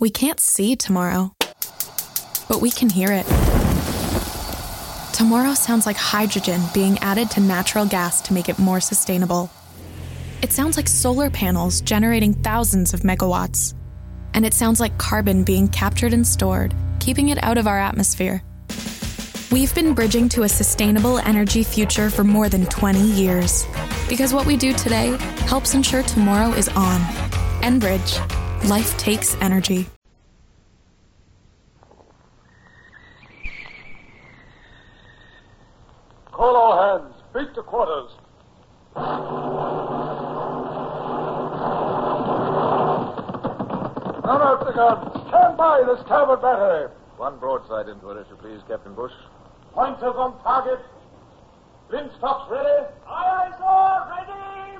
We can't see tomorrow, but we can hear it. Tomorrow sounds like hydrogen being added to natural gas to make it more sustainable. It sounds like solar panels generating thousands of megawatts. And it sounds like carbon being captured and stored, keeping it out of our atmosphere. We've been bridging to a sustainable energy future for more than 20 years. Because what we do today helps ensure tomorrow is on. Enbridge. Life takes energy. Call all hands. Beat to quarters. Run out the guns. Stand by the starboard battery. One broadside into it, if you please, Captain Bush. Pointers on target. Linstocks ready. Aye, aye, sir. Ready.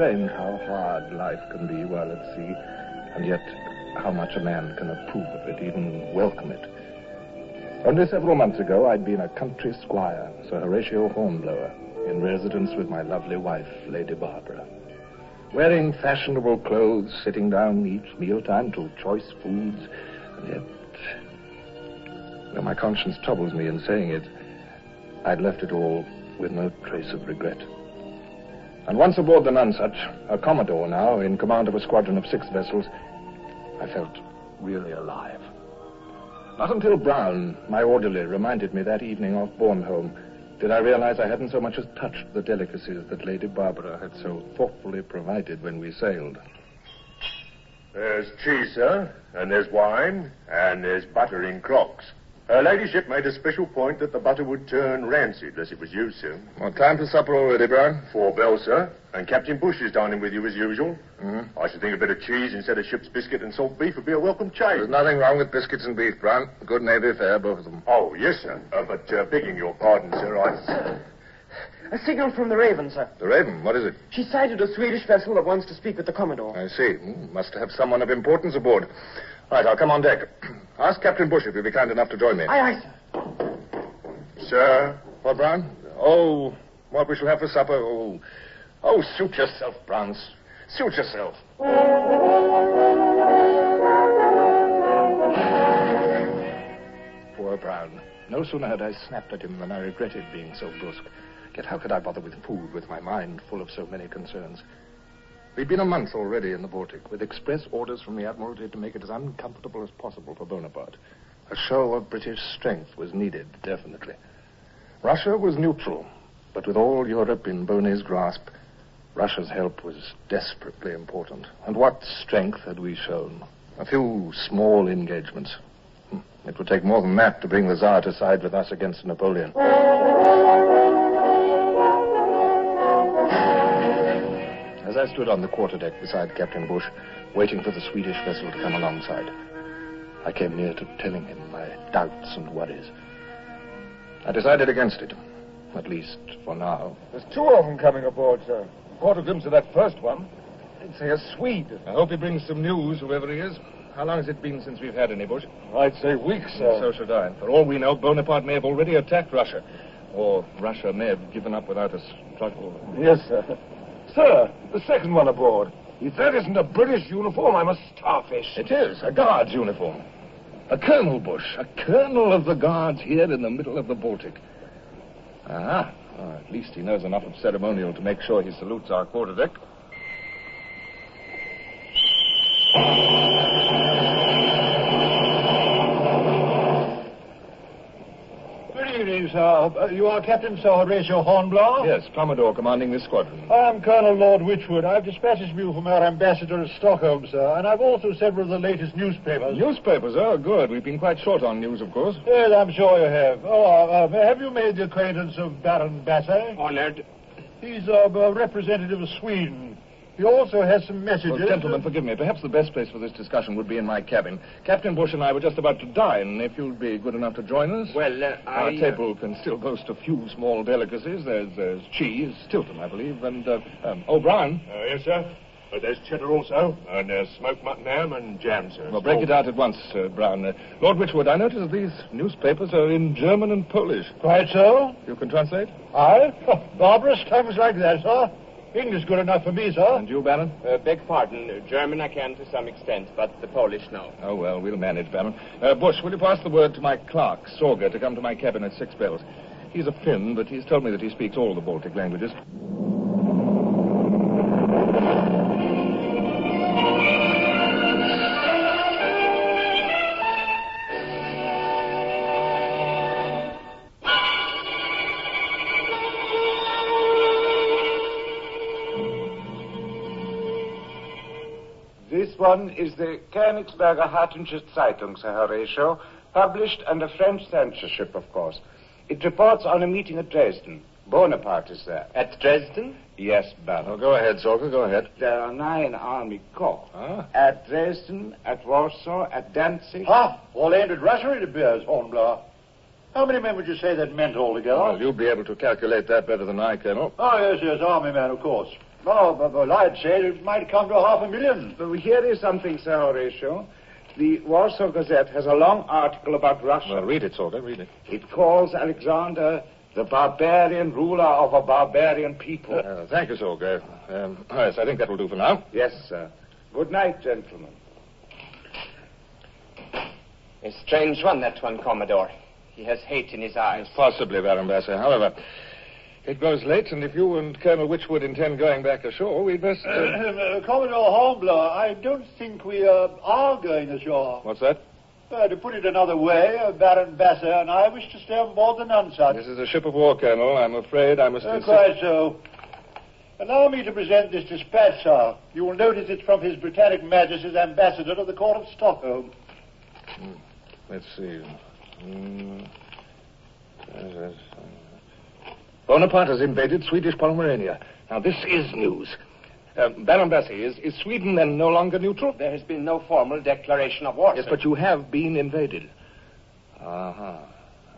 Strange how hard life can be while at sea, and yet how much a man can approve of it, even welcome it. Only several months ago, I'd been a country squire, Sir Horatio Hornblower, in residence with my lovely wife, Lady Barbara. Wearing fashionable clothes, sitting down each mealtime to choice foods, and yet, though my conscience troubles me in saying it, I'd left it all with no trace of regret. And once aboard the Nonsuch, a commodore now, in command of a squadron of six vessels, I felt really alive. Not until Brown, my orderly, reminded me that evening off Bornholm did I realize I hadn't so much as touched the delicacies that Lady Barbara had so thoughtfully provided when we sailed. There's cheese, sir, and there's wine, and there's butter in crocks. Her ladyship made a special point that the butter would turn rancid unless it was used, soon. What time for supper already, Brown? Four bells, sir. And Captain Bush is dining with you as usual. Mm-hmm. I should think a bit of cheese instead of ship's biscuit and salt beef would be a welcome change. There's nothing wrong with biscuits and beef, Brown. Good Navy fare, both of them. Oh, yes, sir. Uh, but uh, begging your pardon, sir, I... A signal from the Raven, sir. The Raven, what is it? She sighted a Swedish vessel that wants to speak with the Commodore. I see. Hmm, Must have someone of importance aboard. Right, I'll come on deck. Ask Captain Bush if you'll be kind enough to join me. Aye, aye, sir. Sir? What, Brown? Oh, what we shall have for supper? Oh, oh, suit yourself, Brown. Suit yourself. Poor Brown. No sooner had I snapped at him than I regretted being so brusque. Yet how could I bother with food with my mind full of so many concerns? We'd been a month already in the Baltic, with express orders from the Admiralty to make it as uncomfortable as possible for Bonaparte. A show of British strength was needed, definitely. Russia was neutral, but with all Europe in Boney's grasp, Russia's help was desperately important. And what strength had we shown? A few small engagements. Hmm, it would take more than that to bring the Tsar to side with us against Napoleon. As I stood on the quarterdeck beside Captain Bush, waiting for the Swedish vessel to come alongside, I came near to telling him my doubts and worries. I decided against it, at least for now. There's two of them coming aboard, sir. Caught a glimpse of that first one. I'd say a Swede. I hope he brings some news, whoever he is. How long has it been since we've had any, Bush? I'd say weeks, sir. So should I. For all we know, Bonaparte may have already attacked Russia. Or Russia may have given up without a struggle. Yes, sir. Sir, the second one aboard. If that isn't a British uniform, I'm a starfish. It is, a guard's uniform. A colonel, Bush. A colonel of the guards here in the middle of the Baltic. Ah, well, at least he knows enough of ceremonial to make sure he salutes our quarterdeck. Good evening, sir. Uh, you are Captain Sir Horatio Hornblower? Yes, Commodore commanding this squadron. I'm Colonel Lord Wychwood. I've dispatches from you from our ambassador at Stockholm, sir, and I've also several of the latest newspapers. Newspapers? Oh, good. We've been quite short on news, of course. Yes, I'm sure you have. Oh, uh, uh, have you made the acquaintance of Baron Basset? Honored. He's uh, a representative of Sweden. He also has some messages. Well, gentlemen, forgive me. Perhaps the best place for this discussion would be in my cabin. Captain Bush and I were just about to dine. If you'd be good enough to join us. Well, uh, Our I... table can still boast a few small delicacies. There's, there's cheese, Stilton, I believe, and uh, um, O'Brien. Uh, yes, sir. Uh, there's cheddar also, and there's smoked mutton ham and jam, sir. Well, break it out at once, uh, Brown. Uh, Lord Wychwood, I notice these newspapers are in German and Polish. Quite so. You can translate? I? Oh, barbarous tongues like that, sir. English good enough for me, sir. And you, Baron? Uh, beg pardon. German I can to some extent, but the Polish no. Oh, well, we'll manage, Baron. Uh, Bush, will you pass the word to my clerk, Sorger, to come to my cabin at six bells? He's a Finn, but he's told me that he speaks all the Baltic languages. One is the Königsberger Hartenstadt Zeitung, Sir Horatio, published under French censorship, of course. It reports on a meeting at Dresden. Bonaparte is there. At Dresden? Yes, Baron. Oh, go ahead, Sorger, go ahead. There are nine army corps. Ah. At Dresden, at Warsaw, at Danzig. Ah, all aimed at Russia, it appears, Hornblower. How many men would you say that meant altogether? Well, you'll be able to calculate that better than I, Colonel. Oh, yes, yes, army men, of course. Oh, but, but I'd say it might come to half a million. But here is something, Sir Horatio. The Warsaw Gazette has a long article about Russia. Well, read it, Sorger, read it. It calls Alexander the barbarian ruler of a barbarian people. Uh, thank you, Sorger. Um, yes, I think that will do for now. Yes, sir. Good night, gentlemen. A strange one, that one, Commodore. He has hate in his eyes. Possibly, Baron Basser. However, it grows late, and if you and Colonel Wychwood intend going back ashore, we'd best... Uh... Uh, Commodore Hornblower, I don't think we uh, are going ashore. What's that? Uh, to put it another way, uh, Baron Basser and I wish to stay on board the Nonsuch. This is a ship of war, Colonel. I'm afraid I must... Uh, quite so. Allow me to present this dispatch, sir. You will notice it's from His Britannic Majesty's ambassador to the court of Stockholm. Hmm. Let's see. Mm. Bonaparte has invaded Swedish Pomerania. Now, this is news. Uh, Baron Bassi, is, is Sweden then no longer neutral? There has been no formal declaration of war. Yes, sir. but you have been invaded. Uh-huh.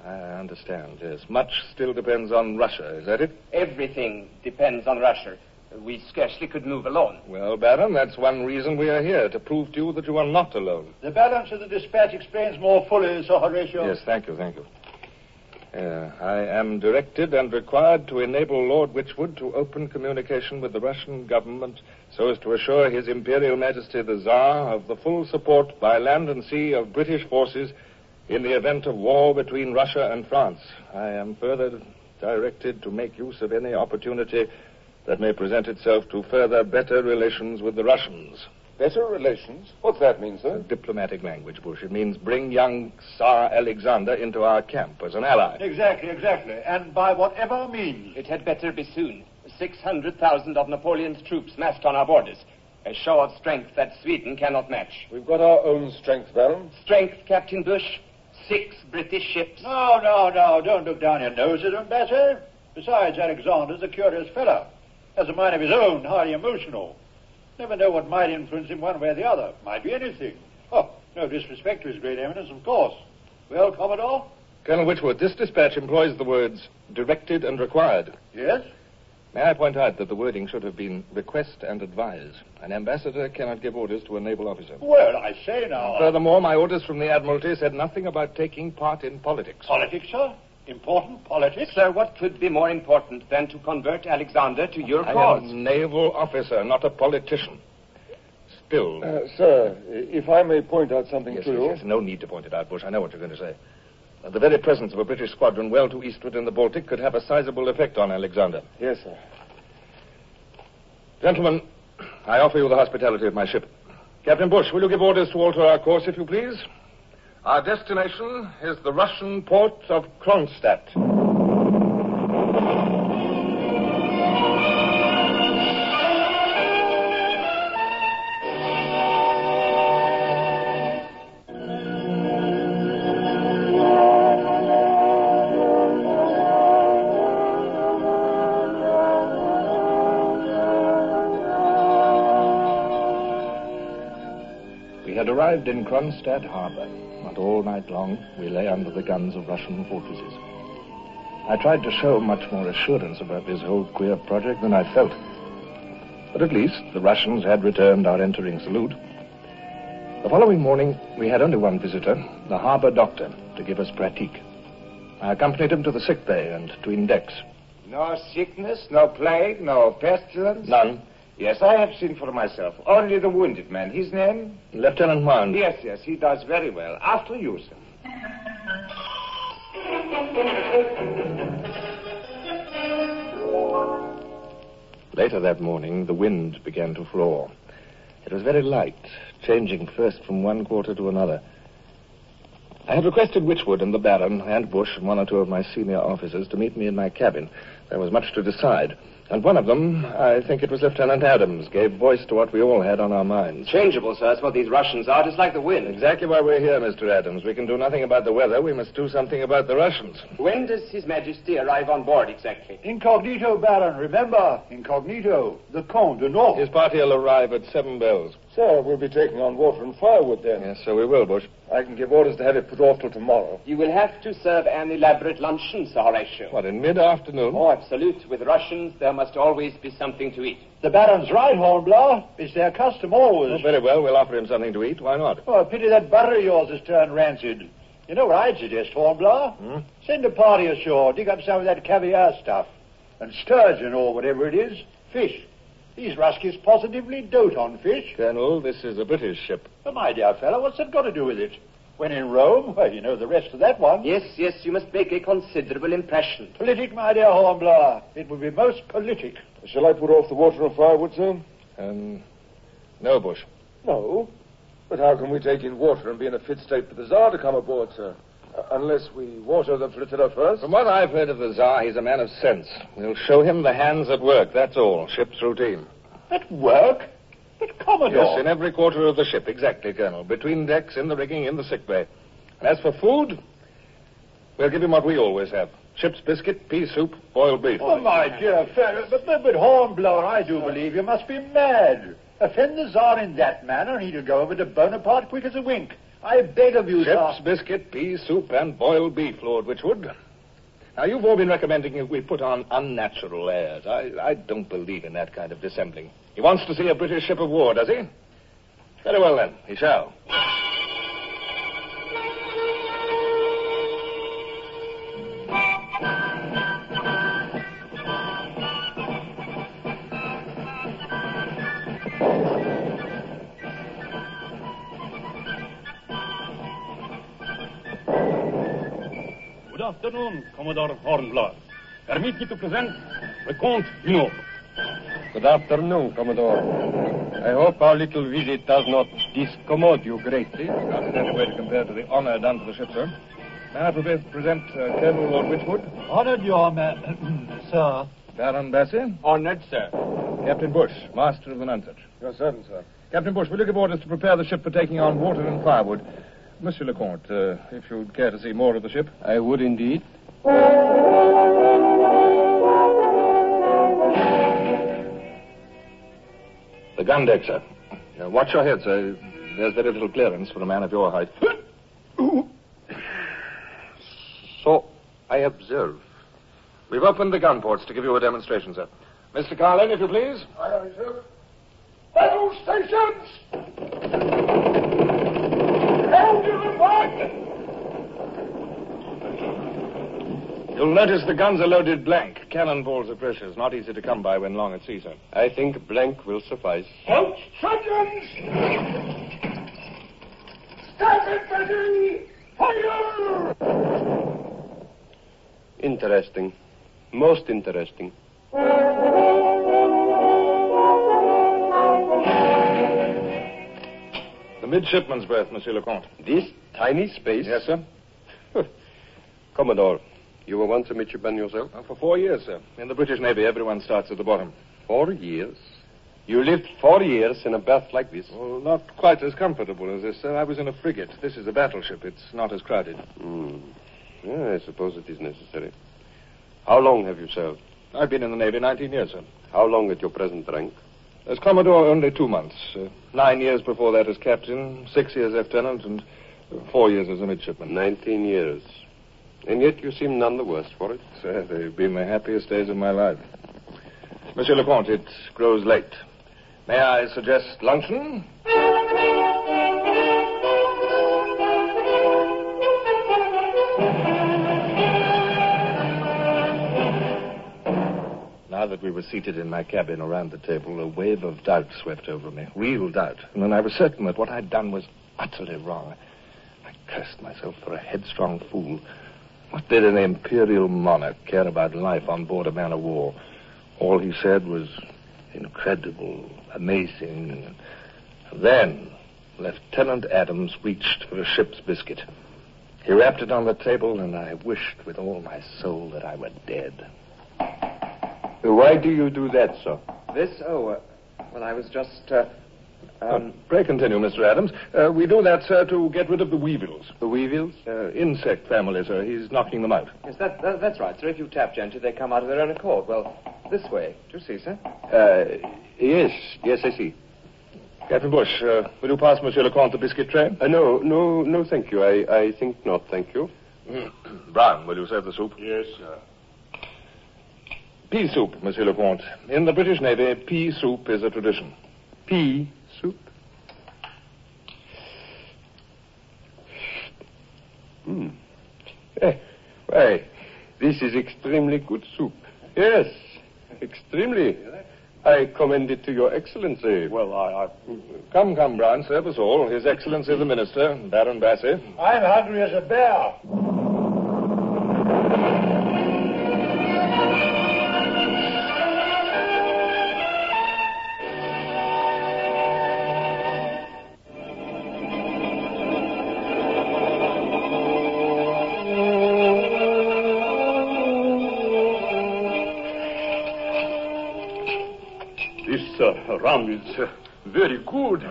I understand, yes. Much still depends on Russia, is that it? Everything depends on Russia. We scarcely could move alone. Well, Baron, that's one reason we are here, to prove to you that you are not alone. The balance of the dispatch explains more fully, Sir Horatio. Yes, thank you, thank you. Uh, I am directed and required to enable Lord Wychwood to open communication with the Russian government so as to assure His Imperial Majesty the Tsar of the full support by land and sea of British forces in the event of war between Russia and France. I am further directed to make use of any opportunity that may present itself to further better relations with the Russians. Better relations? What's that mean, sir? Diplomatic language, Bush. It means bring young Tsar Alexander into our camp as an ally. Exactly, exactly. And by whatever means. It had better be soon. 600,000 of Napoleon's troops massed on our borders. A show of strength that Sweden cannot match. We've got our own strength, Baron. Strength, Captain Bush. Six British ships. No, no, no. Don't look down your nose at him, Ambassador. Besides, Alexander's a curious fellow. Has a mind of his own, highly emotional. Never know what might influence him one way or the other. Might be anything. Oh, no disrespect to his great eminence, of course. Well, Commodore? Colonel Whitworth, this dispatch employs the words directed and required. Yes? May I point out that the wording should have been request and advise. An ambassador cannot give orders to a naval officer. Well, I say now. Uh, Furthermore, my orders from the Admiralty said nothing about taking part in politics. Politics, sir? Important politics? Sir, what could be more important than to convert Alexander to your I cause? am a naval officer, not a politician. Still. Uh, sir, if I may point out something yes, to yes, you. yes. No need to point it out, Bush. I know what you're going to say. Uh, the very presence of a British squadron well to eastward in the Baltic could have a sizable effect on Alexander. Yes, sir. Gentlemen, I offer you the hospitality of my ship. Captain Bush, will you give orders to alter our course, if you please? Our destination is the Russian port of Kronstadt. Arrived in Kronstadt harbor, and all night long we lay under the guns of Russian fortresses. I tried to show much more assurance about this whole queer project than I felt. But at least the Russians had returned our entering salute. The following morning, we had only one visitor, the harbor doctor, to give us pratique. I accompanied him to the sick bay and to index. No sickness, no plague, no pestilence? None. Yes, I have seen for myself. Only the wounded man. His name? Lieutenant Mound. Yes, yes, he does very well. After you, sir. Later that morning, the wind began to flaw. It was very light, changing first from one quarter to another. I had requested Wychwood and the Baron and Bush and one or two of my senior officers to meet me in my cabin. There was much to decide. And one of them, I think it was Lieutenant Adams, gave voice to what we all had on our minds. Changeable, sir. That's what these Russians are, just like the wind. Exactly why we're here, Mr. Adams. We can do nothing about the weather. We must do something about the Russians. When does His Majesty arrive on board exactly? Incognito, Baron. Remember, incognito. The Comte du Nord. His party will arrive at seven bells. Sir, we'll be taking on water and firewood then. Yes, so we will, Bush. I can give orders to have it put off till tomorrow. You will have to serve an elaborate luncheon, Sir Horatio. What, in mid-afternoon? Oh, absolute. With Russians, there must always be something to eat. The Baron's right, Hornblower. It's their custom always. Oh, very well. We'll offer him something to eat. Why not? Oh, a pity that butter of yours has turned rancid. You know what I'd suggest, Hornblower? Hmm? Send a party ashore, dig up some of that caviar stuff. And sturgeon, or whatever it is, fish. These Ruskies positively dote on fish. Colonel, this is a British ship. But my dear fellow, what's that got to do with it? When in Rome, well, you know the rest of that one. Yes, yes, you must make a considerable impression. Politic, my dear Hornblower. It would be most politic. Shall I put off the water and firewood, sir? Um, no, Bush. No. But how can we take in water and be in a fit state for the Tsar to come aboard, sir? Uh, unless we water the flotilla first? From what I've heard of the Tsar, he's a man of sense. We'll show him the hands at work, that's all. Ship's routine. At work? But, Commodore... Yes, in every quarter of the ship, exactly, Colonel. Between decks, in the rigging, in the sick bay. And as for food, we'll give him what we always have. Ship's biscuit, pea soup, boiled beef. Oh, my dear fellow, but, but, but Hornblower, I do believe you must be mad. Offend the Tsar in that manner, and he'll go over to Bonaparte quick as a wink. I beg of you, Ship's sir. biscuit, pea soup, and boiled beef, Lord Wychwood. Now, you've all been recommending that we put on unnatural airs. I, I don't believe in that kind of dissembling. He wants to see a British ship of war, does he? Very well, then. He shall. Good afternoon, Commodore Hornblower. Permit me to present the Comte du Nord. Good afternoon, Commodore. I hope our little visit does not discommode you greatly. Not in any way to compare to the honor done to the ship, sir. May I pre- present uh, Colonel Lord Wychwood? Honored your man, sir. Baron Bassett? Honored, sir. Captain Bush, master of the Nonsuch. Your servant, sir. Captain Bush, will you give orders to prepare the ship for taking on water and firewood? Monsieur le Comte, uh, if you'd care to see more of the ship. I would indeed. Gun sir. Uh, watch your head, sir. There's very little clearance for a man of your height. So, I observe. We've opened the gun ports to give you a demonstration, sir. Mr. Carlin, if you please. Aye, aye, sir. Battle stations! Hold your back! You'll notice the guns are loaded blank. Cannonballs are precious, not easy to come by when long at sea, sir. I think blank will suffice. Out, sergeants! Stand ready! Fire! Interesting. Most interesting. The midshipman's berth, Monsieur le Comte. This tiny space? Yes, sir. Commodore, you were once a midshipman yourself? Uh, for four years, sir. In the British Navy, everyone starts at the bottom. Four years? You lived four years in a berth like this? Well, not quite as comfortable as this, sir. I was in a frigate. This is a battleship. It's not as crowded. Hmm. Yeah, I suppose it is necessary. How long have you served? I've been in the Navy 19 years, sir. How long at your present rank? As Commodore, only two months. Uh, nine years before that as captain, six years lieutenant, and four years as a midshipman. Nineteen years. And yet you seem none the worse for it. Sir, they've been the happiest days of my life. Monsieur le Comte, it grows late. May I suggest luncheon? Now that we were seated in my cabin around the table, a wave of doubt swept over me. Real doubt. And then I was certain that what I'd done was utterly wrong. I cursed myself for a headstrong fool. What did an imperial monarch care about life on board a man of war? All he said was incredible, amazing. And then Lieutenant Adams reached for a ship's biscuit. He wrapped it on the table, and I wished with all my soul that I were dead. Why do you do that, sir? This? Oh, uh, well, I was just, uh, um... Uh, pray continue, Mr. Adams. Uh, we do that, sir, to get rid of the weevils. The weevils? Uh, insect family, sir. He's knocking them out. Yes, that, that, that's right, sir. If you tap gently, they come out of their own accord. Well, this way. Do you see, sir? Uh, yes. Yes, I see. Captain Bush, uh, will you pass Monsieur le Comte the biscuit tray? Uh, no, no, no, thank you. I, I think not, thank you. Brown, will you serve the soup? Yes, sir. Pea soup, Monsieur le Comte. In the British Navy, pea soup is a tradition. Pea soup? Hmm. Eh, why, this is extremely good soup. Yes, extremely. I commend it to your excellency. Well, I, I... Come, come, Brown, serve us all. His Excellency the Minister, Baron Bassey. I'm hungry as a bear. This uh, rum is uh, very good.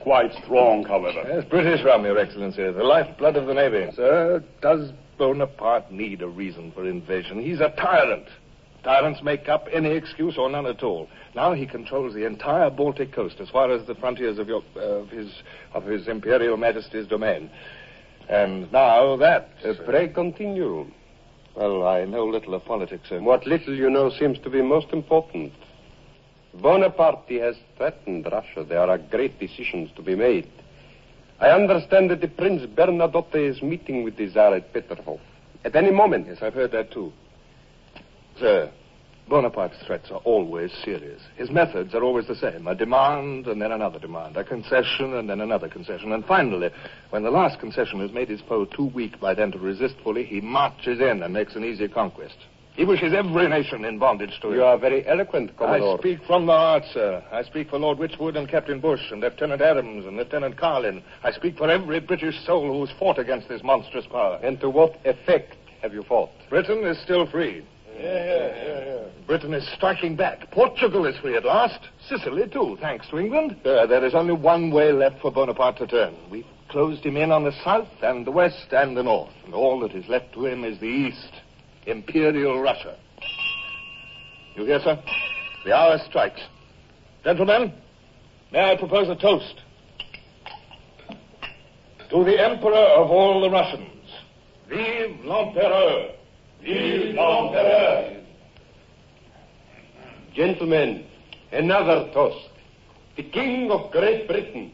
Quite strong, however. Yes, British rum, Your Excellency. The lifeblood of the Navy. Sir, does Bonaparte need a reason for invasion? He's a tyrant. Tyrants make up any excuse or none at all. Now he controls the entire Baltic coast as far as the frontiers of, your, uh, of his of his Imperial Majesty's domain. And now that. Uh, pray continue. Well, I know little of politics, sir. What little you know seems to be most important. Bonaparte has threatened Russia. There are great decisions to be made. I understand that the Prince Bernadotte is meeting with the Tsar at Peterhof. At any moment. Yes, I've heard that too. Sir, Bonaparte's threats are always serious. His methods are always the same. A demand and then another demand. A concession and then another concession. And finally, when the last concession has made his foe too weak by then to resist fully, he marches in and makes an easy conquest. He wishes every nation in bondage to him. You are very eloquent, Commodore. I speak from the heart, sir. I speak for Lord Wychwood and Captain Bush and Lieutenant Adams and Lieutenant Carlin. I speak for every British soul who has fought against this monstrous power. And to what effect have you fought? Britain is still free. Britain is striking back. Portugal is free at last. Sicily, too, thanks to England. Uh, there is only one way left for Bonaparte to turn. We've closed him in on the south and the west and the north. And all that is left to him is the east. Imperial Russia. You hear, sir? The hour strikes. Gentlemen, may I propose a toast? To the Emperor of all the Russians. Vive l'Empereur! Vive! Gentlemen, another toast. The King of Great Britain.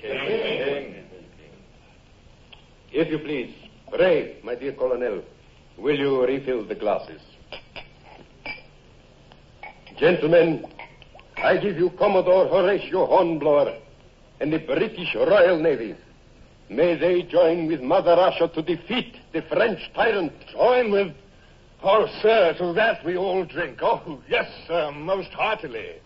King. If you please, pray, my dear Colonel, will you refill the glasses? Gentlemen, I give you Commodore Horatio Hornblower and the British Royal Navy. May they join with Mother Russia to defeat the French tyrant. Join with. Oh, sir, to that we all drink. Oh, yes, sir, most heartily.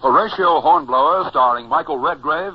Horatio Hornblower, starring Michael Redgrave,